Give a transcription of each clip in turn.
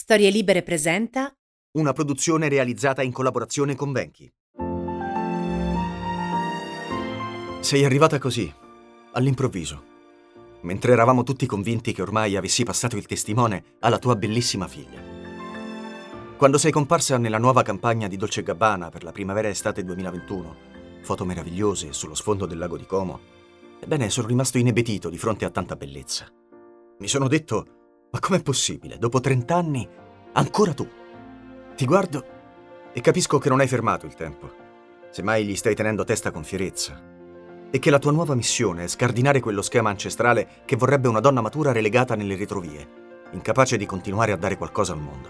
Storie Libere presenta Una produzione realizzata in collaborazione con Venchi. Sei arrivata così, all'improvviso, mentre eravamo tutti convinti che ormai avessi passato il testimone alla tua bellissima figlia. Quando sei comparsa nella nuova campagna di Dolce Gabbana per la primavera-estate 2021, foto meravigliose sullo sfondo del lago di Como, ebbene sono rimasto inebetito di fronte a tanta bellezza. Mi sono detto ma com'è possibile? Dopo 30 anni, ancora tu? Ti guardo e capisco che non hai fermato il tempo. Semmai gli stai tenendo testa con fierezza. E che la tua nuova missione è scardinare quello schema ancestrale che vorrebbe una donna matura relegata nelle retrovie, incapace di continuare a dare qualcosa al mondo.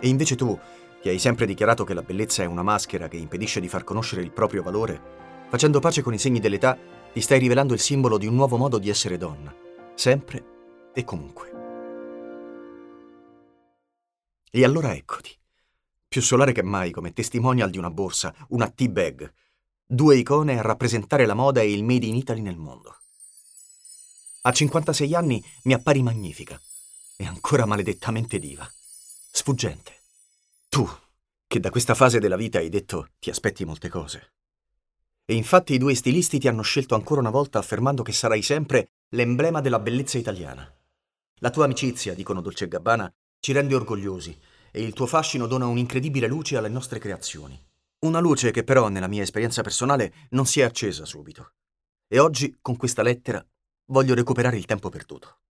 E invece tu, che hai sempre dichiarato che la bellezza è una maschera che impedisce di far conoscere il proprio valore, facendo pace con i segni dell'età, ti stai rivelando il simbolo di un nuovo modo di essere donna, sempre e comunque. E allora eccoti, più solare che mai come testimonial di una borsa, una tea bag, due icone a rappresentare la moda e il made in Italy nel mondo. A 56 anni mi appari magnifica e ancora maledettamente diva, sfuggente. Tu, che da questa fase della vita hai detto ti aspetti molte cose. E infatti i due stilisti ti hanno scelto ancora una volta affermando che sarai sempre l'emblema della bellezza italiana. La tua amicizia, dicono Dolce Gabbana, ci rende orgogliosi e il tuo fascino dona un'incredibile luce alle nostre creazioni. Una luce che però, nella mia esperienza personale, non si è accesa subito. E oggi, con questa lettera, voglio recuperare il tempo perduto.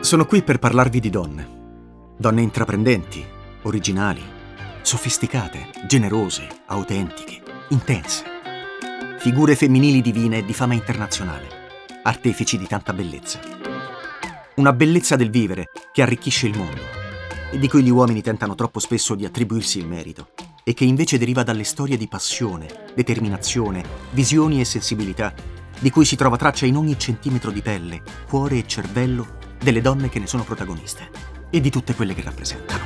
Sono qui per parlarvi di donne. Donne intraprendenti, originali, sofisticate, generose, autentiche, intense. Figure femminili divine di fama internazionale, artefici di tanta bellezza. Una bellezza del vivere che arricchisce il mondo e di cui gli uomini tentano troppo spesso di attribuirsi il merito e che invece deriva dalle storie di passione, determinazione, visioni e sensibilità di cui si trova traccia in ogni centimetro di pelle, cuore e cervello delle donne che ne sono protagoniste e di tutte quelle che rappresentano.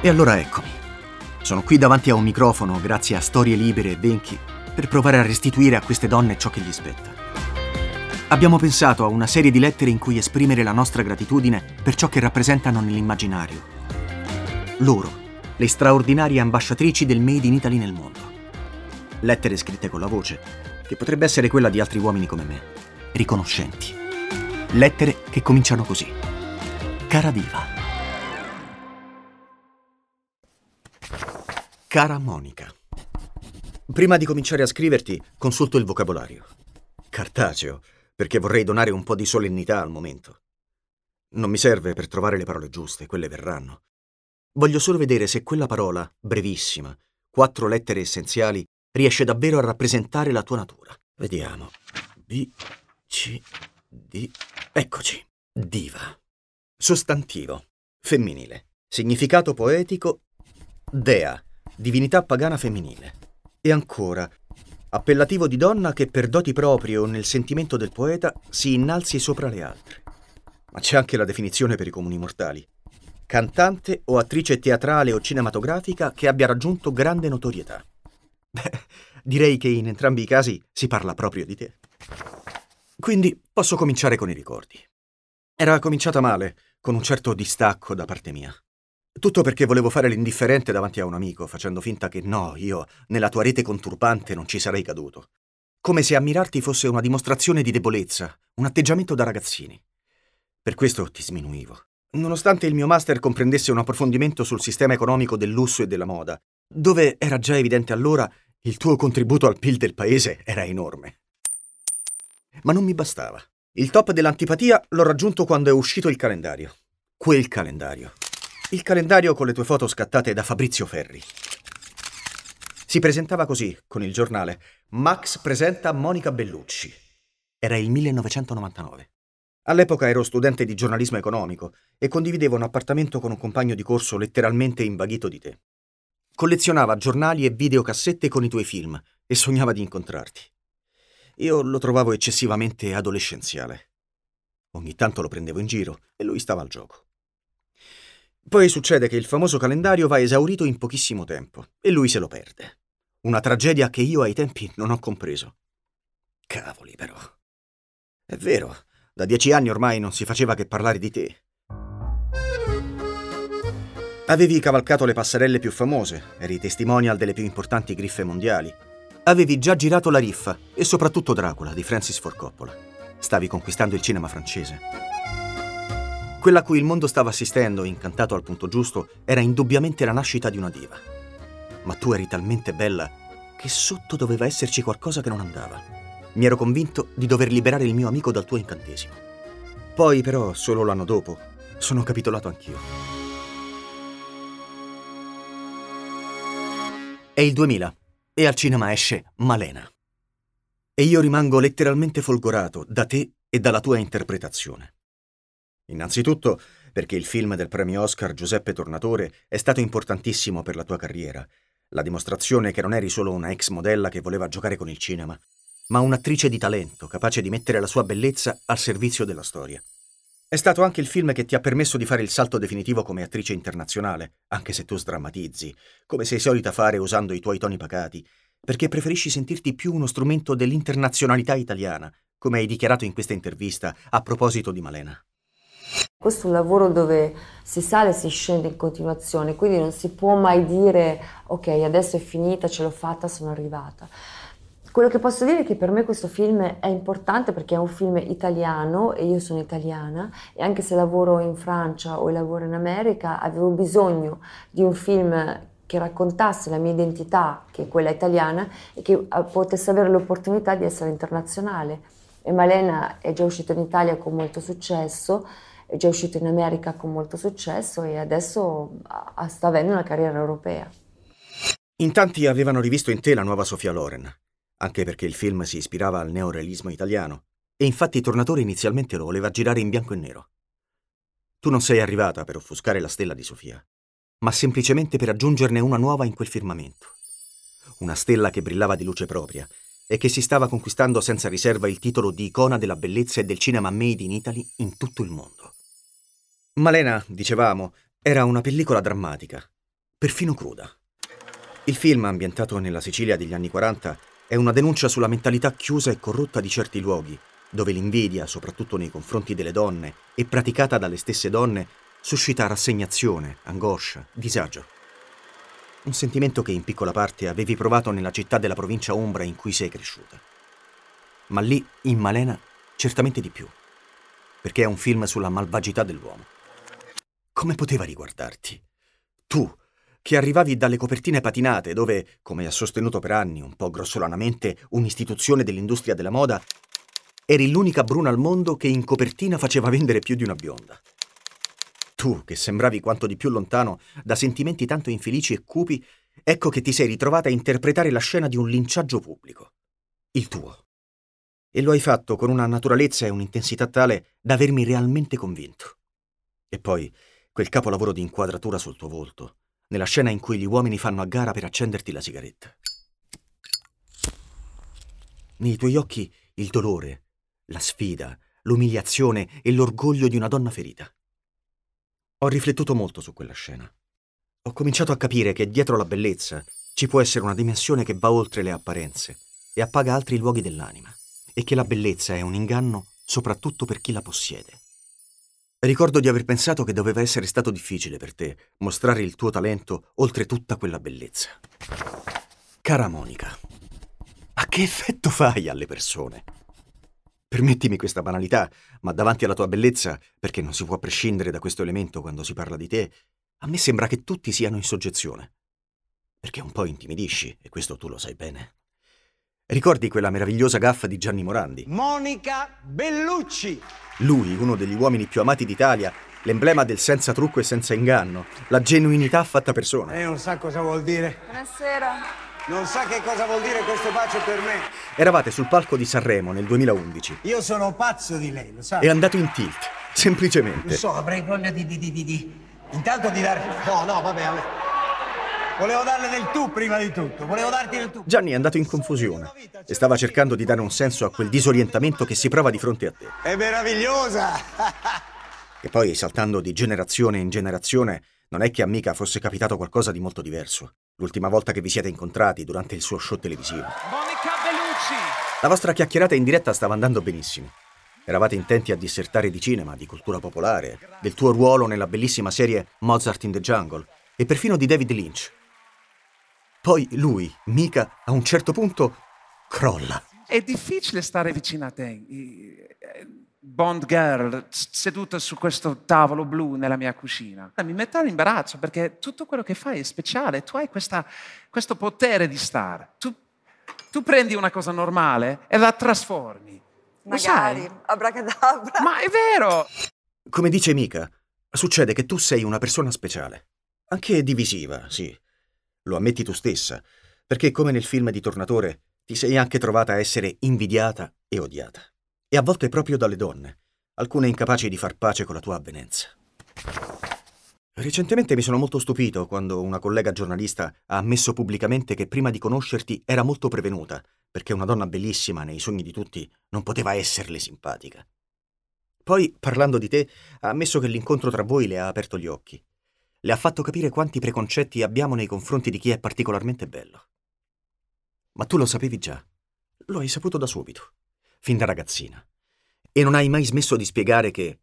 E allora eccomi. Sono qui davanti a un microfono, grazie a Storie Libere e Venchi, per provare a restituire a queste donne ciò che gli spetta. Abbiamo pensato a una serie di lettere in cui esprimere la nostra gratitudine per ciò che rappresentano nell'immaginario. Loro, le straordinarie ambasciatrici del Made in Italy nel mondo. Lettere scritte con la voce, che potrebbe essere quella di altri uomini come me, riconoscenti. Lettere che cominciano così. Cara Diva. Cara Monica. Prima di cominciare a scriverti, consulto il vocabolario. Cartaceo, perché vorrei donare un po' di solennità al momento. Non mi serve per trovare le parole giuste, quelle verranno. Voglio solo vedere se quella parola, brevissima, quattro lettere essenziali, riesce davvero a rappresentare la tua natura. Vediamo. B, C, D. Eccoci. Diva. Sostantivo. Femminile. Significato poetico. Dea. Divinità pagana femminile. E ancora. Appellativo di donna che per doti proprie o nel sentimento del poeta si innalzi sopra le altre. Ma c'è anche la definizione per i comuni mortali. Cantante o attrice teatrale o cinematografica che abbia raggiunto grande notorietà. Beh, direi che in entrambi i casi si parla proprio di te. Quindi posso cominciare con i ricordi. Era cominciata male, con un certo distacco da parte mia. Tutto perché volevo fare l'indifferente davanti a un amico, facendo finta che no, io nella tua rete conturbante non ci sarei caduto. Come se ammirarti fosse una dimostrazione di debolezza, un atteggiamento da ragazzini. Per questo ti sminuivo. Nonostante il mio master comprendesse un approfondimento sul sistema economico del lusso e della moda, dove era già evidente allora il tuo contributo al PIL del paese era enorme. Ma non mi bastava. Il top dell'antipatia l'ho raggiunto quando è uscito il calendario. Quel calendario. Il calendario con le tue foto scattate da Fabrizio Ferri. Si presentava così, con il giornale Max presenta Monica Bellucci. Era il 1999. All'epoca ero studente di giornalismo economico e condividevo un appartamento con un compagno di corso letteralmente invaghito di te. Collezionava giornali e videocassette con i tuoi film e sognava di incontrarti. Io lo trovavo eccessivamente adolescenziale. Ogni tanto lo prendevo in giro e lui stava al gioco. Poi succede che il famoso calendario va esaurito in pochissimo tempo e lui se lo perde. Una tragedia che io ai tempi non ho compreso. Cavoli, però. È vero, da dieci anni ormai non si faceva che parlare di te. Avevi cavalcato le passerelle più famose, eri testimonial delle più importanti griffe mondiali. Avevi già girato La Riffa e soprattutto Dracula di Francis Ford Coppola. Stavi conquistando il cinema francese. Quella a cui il mondo stava assistendo, incantato al punto giusto, era indubbiamente la nascita di una diva. Ma tu eri talmente bella che sotto doveva esserci qualcosa che non andava. Mi ero convinto di dover liberare il mio amico dal tuo incantesimo. Poi, però, solo l'anno dopo, sono capitolato anch'io. È il 2000 e al cinema esce Malena. E io rimango letteralmente folgorato da te e dalla tua interpretazione. Innanzitutto perché il film del premio Oscar Giuseppe Tornatore è stato importantissimo per la tua carriera, la dimostrazione che non eri solo una ex modella che voleva giocare con il cinema, ma un'attrice di talento capace di mettere la sua bellezza al servizio della storia. È stato anche il film che ti ha permesso di fare il salto definitivo come attrice internazionale, anche se tu sdrammatizzi, come sei solita fare usando i tuoi toni pacati, perché preferisci sentirti più uno strumento dell'internazionalità italiana, come hai dichiarato in questa intervista a proposito di Malena. Questo è un lavoro dove si sale e si scende in continuazione, quindi non si può mai dire ok, adesso è finita, ce l'ho fatta, sono arrivata. Quello che posso dire è che per me questo film è importante perché è un film italiano e io sono italiana e anche se lavoro in Francia o lavoro in America avevo bisogno di un film che raccontasse la mia identità, che è quella italiana, e che eh, potesse avere l'opportunità di essere internazionale. E Malena è già uscito in Italia con molto successo, è già uscito in America con molto successo e adesso sta avendo una carriera europea. In tanti avevano rivisto in te la nuova Sofia Loren anche perché il film si ispirava al neorealismo italiano, e infatti Tornatore inizialmente lo voleva girare in bianco e nero. Tu non sei arrivata per offuscare la stella di Sofia, ma semplicemente per aggiungerne una nuova in quel firmamento. Una stella che brillava di luce propria e che si stava conquistando senza riserva il titolo di icona della bellezza e del cinema made in Italy in tutto il mondo. Malena, dicevamo, era una pellicola drammatica, perfino cruda. Il film, ambientato nella Sicilia degli anni 40, è una denuncia sulla mentalità chiusa e corrotta di certi luoghi, dove l'invidia, soprattutto nei confronti delle donne, e praticata dalle stesse donne, suscita rassegnazione, angoscia, disagio. Un sentimento che in piccola parte avevi provato nella città della provincia Umbra in cui sei cresciuta. Ma lì, in Malena, certamente di più, perché è un film sulla malvagità dell'uomo. Come poteva riguardarti? Tu, che arrivavi dalle copertine patinate dove, come ha sostenuto per anni, un po' grossolanamente, un'istituzione dell'industria della moda, eri l'unica bruna al mondo che in copertina faceva vendere più di una bionda. Tu, che sembravi quanto di più lontano da sentimenti tanto infelici e cupi, ecco che ti sei ritrovata a interpretare la scena di un linciaggio pubblico. Il tuo. E lo hai fatto con una naturalezza e un'intensità tale da avermi realmente convinto. E poi quel capolavoro di inquadratura sul tuo volto, nella scena in cui gli uomini fanno a gara per accenderti la sigaretta. Nei tuoi occhi il dolore, la sfida, l'umiliazione e l'orgoglio di una donna ferita. Ho riflettuto molto su quella scena. Ho cominciato a capire che dietro la bellezza ci può essere una dimensione che va oltre le apparenze e appaga altri luoghi dell'anima, e che la bellezza è un inganno soprattutto per chi la possiede. Ricordo di aver pensato che doveva essere stato difficile per te mostrare il tuo talento oltre tutta quella bellezza. Cara Monica, ma che effetto fai alle persone? Permettimi questa banalità, ma davanti alla tua bellezza, perché non si può prescindere da questo elemento quando si parla di te, a me sembra che tutti siano in soggezione. Perché un po' intimidisci, e questo tu lo sai bene. Ricordi quella meravigliosa gaffa di Gianni Morandi? Monica Bellucci! Lui, uno degli uomini più amati d'Italia, l'emblema del senza trucco e senza inganno, la genuinità fatta persona. Lei non sa cosa vuol dire. Buonasera. Non sa che cosa vuol dire questo bacio per me. Eravate sul palco di Sanremo nel 2011. Io sono pazzo di lei, lo sa. È andato in tilt, semplicemente. Lo so, avrei voglia di, di, di, di, di. Intanto di dare... No, no, vabbè, vabbè. Volevo darle del tu prima di tutto, volevo darti del tu. Gianni è andato in confusione e stava cercando di dare un senso a quel disorientamento che si prova di fronte a te. È meravigliosa! e poi, saltando di generazione in generazione, non è che a Mica fosse capitato qualcosa di molto diverso. l'ultima volta che vi siete incontrati durante il suo show televisivo. Monica Bellucci! La vostra chiacchierata in diretta stava andando benissimo. Eravate intenti a dissertare di cinema, di cultura popolare, del tuo ruolo nella bellissima serie Mozart in the Jungle e perfino di David Lynch. Poi lui, Mika, a un certo punto crolla. È difficile stare vicino a te. Bond girl, seduta su questo tavolo blu nella mia cucina. Mi metto all'imbarazzo perché tutto quello che fai è speciale. Tu hai questa, questo potere di star. Tu, tu prendi una cosa normale e la trasformi. Magari, abracadabra. Ma è vero! Come dice Mika, succede che tu sei una persona speciale. Anche divisiva, sì. Lo ammetti tu stessa, perché come nel film di Tornatore ti sei anche trovata a essere invidiata e odiata. E a volte proprio dalle donne, alcune incapaci di far pace con la tua avvenenza. Recentemente mi sono molto stupito quando una collega giornalista ha ammesso pubblicamente che prima di conoscerti era molto prevenuta, perché una donna bellissima nei sogni di tutti non poteva esserle simpatica. Poi, parlando di te, ha ammesso che l'incontro tra voi le ha aperto gli occhi. Le ha fatto capire quanti preconcetti abbiamo nei confronti di chi è particolarmente bello. Ma tu lo sapevi già. Lo hai saputo da subito, fin da ragazzina. E non hai mai smesso di spiegare che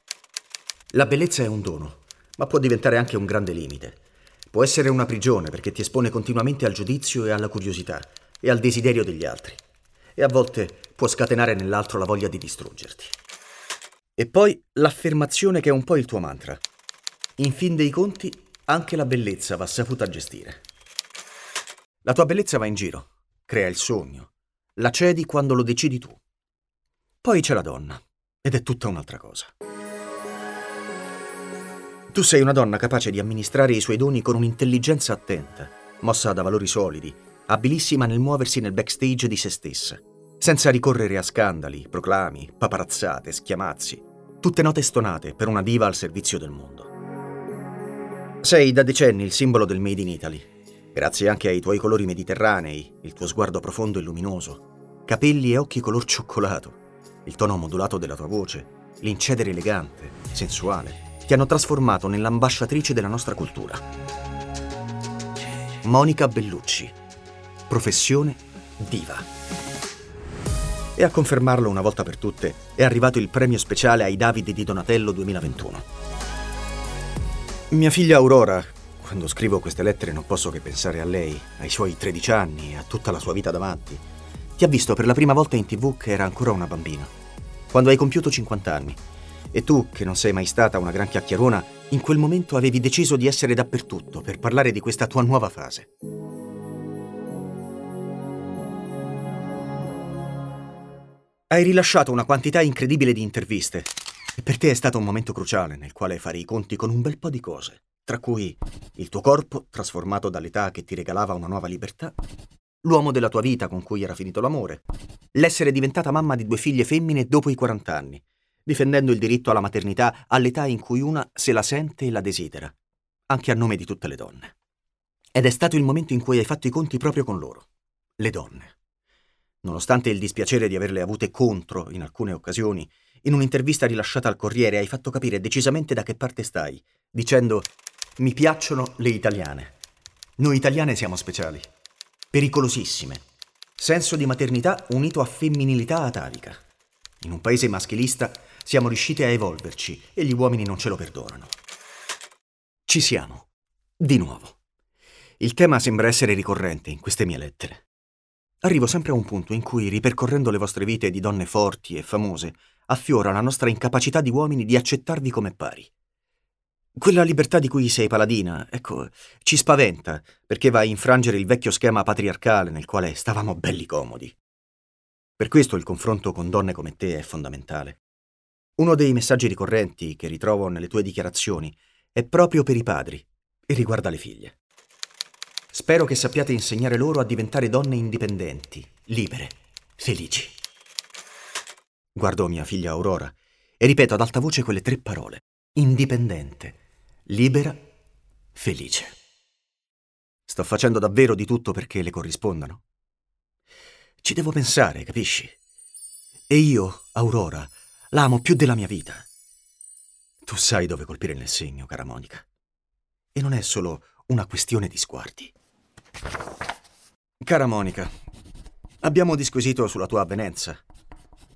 la bellezza è un dono, ma può diventare anche un grande limite. Può essere una prigione perché ti espone continuamente al giudizio e alla curiosità e al desiderio degli altri. E a volte può scatenare nell'altro la voglia di distruggerti. E poi l'affermazione che è un po' il tuo mantra. In fin dei conti, anche la bellezza va saputa gestire. La tua bellezza va in giro, crea il sogno, la cedi quando lo decidi tu. Poi c'è la donna, ed è tutta un'altra cosa. Tu sei una donna capace di amministrare i suoi doni con un'intelligenza attenta, mossa da valori solidi, abilissima nel muoversi nel backstage di se stessa, senza ricorrere a scandali, proclami, paparazzate, schiamazzi, tutte note stonate per una diva al servizio del mondo. Sei da decenni il simbolo del Made in Italy, grazie anche ai tuoi colori mediterranei, il tuo sguardo profondo e luminoso, capelli e occhi color cioccolato, il tono modulato della tua voce, l'incedere elegante, sensuale, ti hanno trasformato nell'ambasciatrice della nostra cultura. Monica Bellucci, professione diva. E a confermarlo una volta per tutte è arrivato il premio speciale ai Davide di Donatello 2021. Mia figlia Aurora, quando scrivo queste lettere non posso che pensare a lei, ai suoi 13 anni e a tutta la sua vita davanti. Ti ha visto per la prima volta in tv che era ancora una bambina, quando hai compiuto 50 anni. E tu, che non sei mai stata una gran chiacchierona, in quel momento avevi deciso di essere dappertutto per parlare di questa tua nuova fase. Hai rilasciato una quantità incredibile di interviste per te è stato un momento cruciale nel quale fare i conti con un bel po' di cose, tra cui il tuo corpo, trasformato dall'età che ti regalava una nuova libertà, l'uomo della tua vita con cui era finito l'amore, l'essere diventata mamma di due figlie femmine dopo i 40 anni, difendendo il diritto alla maternità all'età in cui una se la sente e la desidera, anche a nome di tutte le donne. Ed è stato il momento in cui hai fatto i conti proprio con loro, le donne. Nonostante il dispiacere di averle avute contro in alcune occasioni, in un'intervista rilasciata al Corriere hai fatto capire decisamente da che parte stai, dicendo mi piacciono le italiane. Noi italiane siamo speciali, pericolosissime. Senso di maternità unito a femminilità atavica. In un paese maschilista siamo riusciti a evolverci e gli uomini non ce lo perdonano. Ci siamo. Di nuovo. Il tema sembra essere ricorrente in queste mie lettere. Arrivo sempre a un punto in cui, ripercorrendo le vostre vite di donne forti e famose, affiora la nostra incapacità di uomini di accettarvi come pari. Quella libertà di cui sei paladina, ecco, ci spaventa, perché va a infrangere il vecchio schema patriarcale nel quale stavamo belli comodi. Per questo il confronto con donne come te è fondamentale. Uno dei messaggi ricorrenti che ritrovo nelle tue dichiarazioni è proprio per i padri e riguarda le figlie. Spero che sappiate insegnare loro a diventare donne indipendenti, libere, felici. Guardo mia figlia Aurora e ripeto ad alta voce quelle tre parole. Indipendente, libera, felice. Sto facendo davvero di tutto perché le corrispondano. Ci devo pensare, capisci? E io, Aurora, l'amo più della mia vita. Tu sai dove colpire nel segno, cara Monica. E non è solo una questione di sguardi. Cara Monica, abbiamo disquisito sulla tua avvenenza.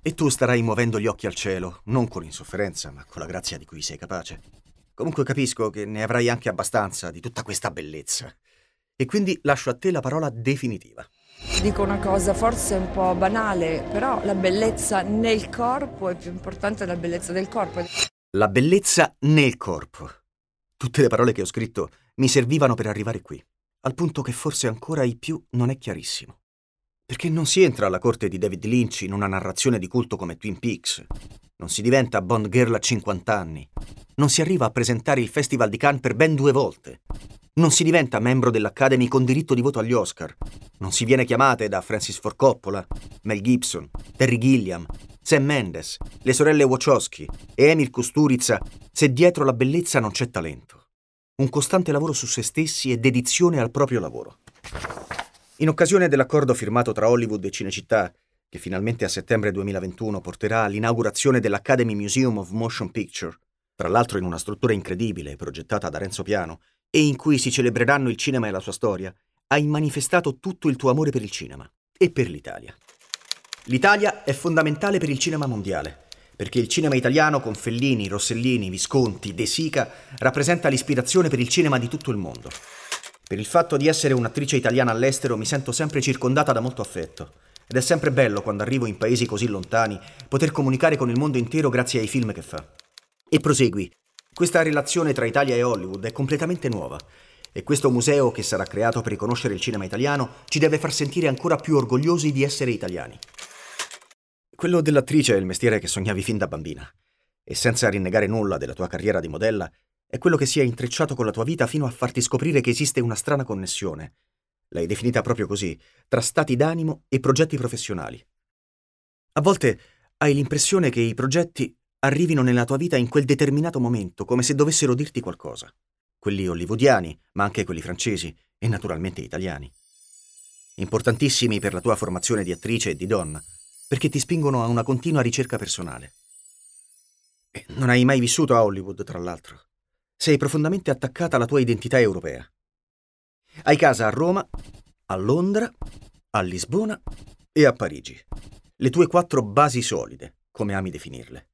E tu starai muovendo gli occhi al cielo, non con insofferenza, ma con la grazia di cui sei capace. Comunque capisco che ne avrai anche abbastanza di tutta questa bellezza. E quindi lascio a te la parola definitiva. Dico una cosa forse un po' banale, però la bellezza nel corpo è più importante della bellezza del corpo. La bellezza nel corpo. Tutte le parole che ho scritto mi servivano per arrivare qui, al punto che forse ancora i più non è chiarissimo. Perché non si entra alla corte di David Lynch in una narrazione di culto come Twin Peaks. Non si diventa Bond Girl a 50 anni. Non si arriva a presentare il Festival di Cannes per ben due volte. Non si diventa membro dell'Academy con diritto di voto agli Oscar. Non si viene chiamate da Francis Ford Coppola, Mel Gibson, Terry Gilliam, Sam Mendes, le sorelle Wachowski e Emil Kusturica se dietro la bellezza non c'è talento. Un costante lavoro su se stessi e dedizione al proprio lavoro. In occasione dell'accordo firmato tra Hollywood e Cinecittà, che finalmente a settembre 2021 porterà all'inaugurazione dell'Academy Museum of Motion Picture, tra l'altro in una struttura incredibile progettata da Renzo Piano, e in cui si celebreranno il cinema e la sua storia, hai manifestato tutto il tuo amore per il cinema e per l'Italia. L'Italia è fondamentale per il cinema mondiale, perché il cinema italiano con Fellini, Rossellini, Visconti, De Sica rappresenta l'ispirazione per il cinema di tutto il mondo. Per il fatto di essere un'attrice italiana all'estero mi sento sempre circondata da molto affetto. Ed è sempre bello quando arrivo in paesi così lontani poter comunicare con il mondo intero grazie ai film che fa. E prosegui, questa relazione tra Italia e Hollywood è completamente nuova e questo museo che sarà creato per riconoscere il cinema italiano ci deve far sentire ancora più orgogliosi di essere italiani. Quello dell'attrice è il mestiere che sognavi fin da bambina e senza rinnegare nulla della tua carriera di modella, è quello che si è intrecciato con la tua vita fino a farti scoprire che esiste una strana connessione. L'hai definita proprio così, tra stati d'animo e progetti professionali. A volte hai l'impressione che i progetti arrivino nella tua vita in quel determinato momento, come se dovessero dirti qualcosa. Quelli hollywoodiani, ma anche quelli francesi e naturalmente italiani. Importantissimi per la tua formazione di attrice e di donna, perché ti spingono a una continua ricerca personale. E non hai mai vissuto a Hollywood, tra l'altro. Sei profondamente attaccata alla tua identità europea. Hai casa a Roma, a Londra, a Lisbona e a Parigi. Le tue quattro basi solide, come ami definirle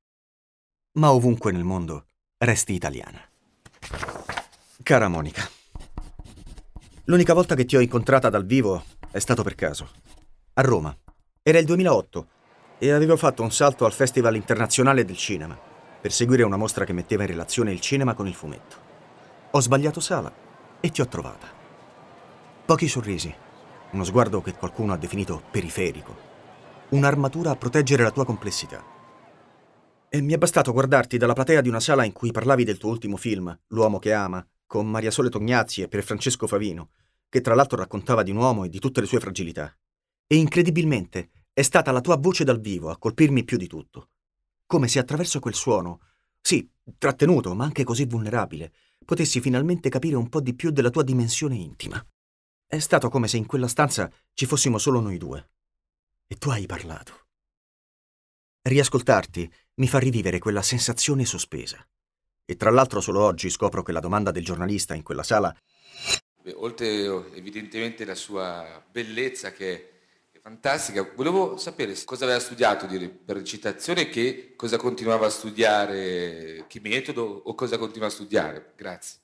ma ovunque nel mondo resti italiana. Cara Monica, l'unica volta che ti ho incontrata dal vivo è stato per caso. A Roma. Era il 2008 e avevo fatto un salto al Festival internazionale del cinema per seguire una mostra che metteva in relazione il cinema con il fumetto. Ho sbagliato sala e ti ho trovata. Pochi sorrisi, uno sguardo che qualcuno ha definito periferico, un'armatura a proteggere la tua complessità. E mi è bastato guardarti dalla platea di una sala in cui parlavi del tuo ultimo film, L'uomo che ama, con Maria Sole Tognazzi e Pier Francesco Favino, che tra l'altro raccontava di un uomo e di tutte le sue fragilità. E incredibilmente è stata la tua voce dal vivo a colpirmi più di tutto. Come se attraverso quel suono, sì, trattenuto, ma anche così vulnerabile, potessi finalmente capire un po' di più della tua dimensione intima. È stato come se in quella stanza ci fossimo solo noi due. E tu hai parlato. Riascoltarti mi fa rivivere quella sensazione sospesa. E tra l'altro solo oggi scopro che la domanda del giornalista in quella sala... Beh, oltre evidentemente la sua bellezza che fantastica, volevo sapere cosa aveva studiato per recitazione e che cosa continuava a studiare, che metodo o cosa continua a studiare. Grazie.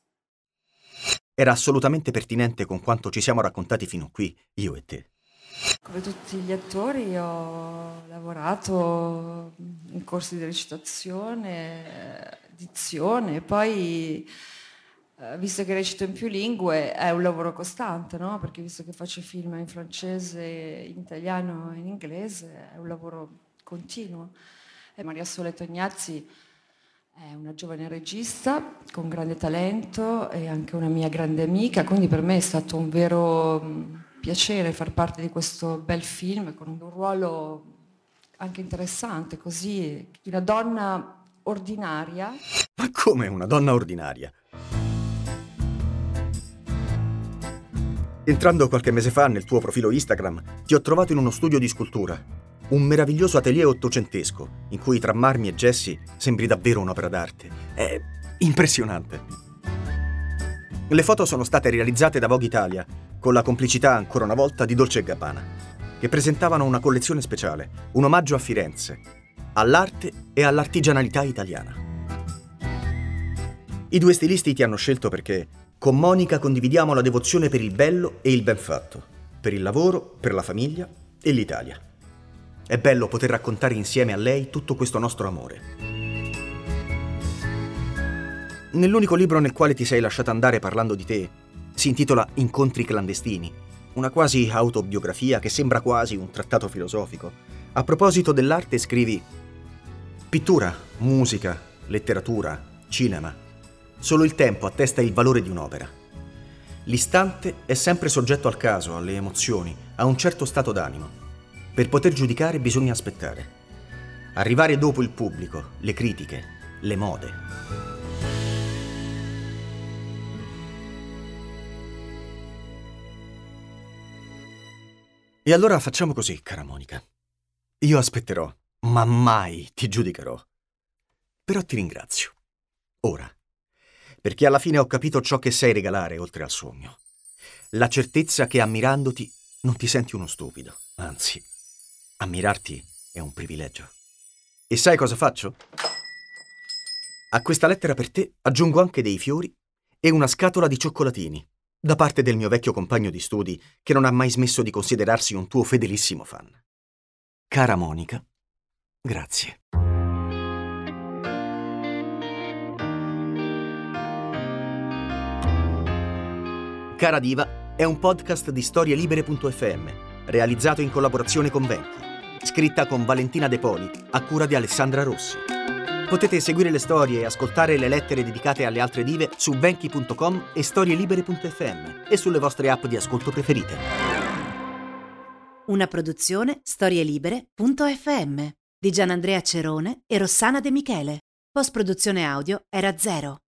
Era assolutamente pertinente con quanto ci siamo raccontati fino a qui, io e te. Come tutti gli attori ho lavorato in corsi di recitazione, dizione, poi visto che recito in più lingue è un lavoro costante, no? perché visto che faccio film in francese, in italiano e in inglese è un lavoro continuo. E Maria Sole Tognazzi è una giovane regista con grande talento e anche una mia grande amica, quindi per me è stato un vero piacere far parte di questo bel film con un ruolo anche interessante, così, di una donna ordinaria. Ma come una donna ordinaria? Entrando qualche mese fa nel tuo profilo Instagram, ti ho trovato in uno studio di scultura. Un meraviglioso atelier ottocentesco, in cui tra marmi e gessi sembri davvero un'opera d'arte. È impressionante. Le foto sono state realizzate da Vogue Italia, con la complicità ancora una volta di Dolce Gabbana, che presentavano una collezione speciale, un omaggio a Firenze, all'arte e all'artigianalità italiana. I due stilisti ti hanno scelto perché con Monica condividiamo la devozione per il bello e il ben fatto, per il lavoro, per la famiglia e l'Italia. È bello poter raccontare insieme a lei tutto questo nostro amore. Nell'unico libro nel quale ti sei lasciata andare parlando di te, si intitola Incontri clandestini, una quasi autobiografia che sembra quasi un trattato filosofico. A proposito dell'arte scrivi pittura, musica, letteratura, cinema. Solo il tempo attesta il valore di un'opera. L'istante è sempre soggetto al caso, alle emozioni, a un certo stato d'animo. Per poter giudicare bisogna aspettare. Arrivare dopo il pubblico, le critiche, le mode. E allora facciamo così, cara Monica. Io aspetterò, ma mai ti giudicherò. Però ti ringrazio. Ora. Perché alla fine ho capito ciò che sai regalare oltre al sogno. La certezza che ammirandoti non ti senti uno stupido. Anzi, ammirarti è un privilegio. E sai cosa faccio? A questa lettera per te aggiungo anche dei fiori e una scatola di cioccolatini da parte del mio vecchio compagno di studi che non ha mai smesso di considerarsi un tuo fedelissimo fan. Cara Monica, grazie. Cara Diva è un podcast di storielibere.fm, realizzato in collaborazione con Venti, scritta con Valentina De Poli, a cura di Alessandra Rossi. Potete seguire le storie e ascoltare le lettere dedicate alle altre dive su venchi.com e storielibere.fm e sulle vostre app di ascolto preferite. Una produzione storielibere.fm di Gianandrea Cerone e Rossana De Michele. Post produzione audio era zero.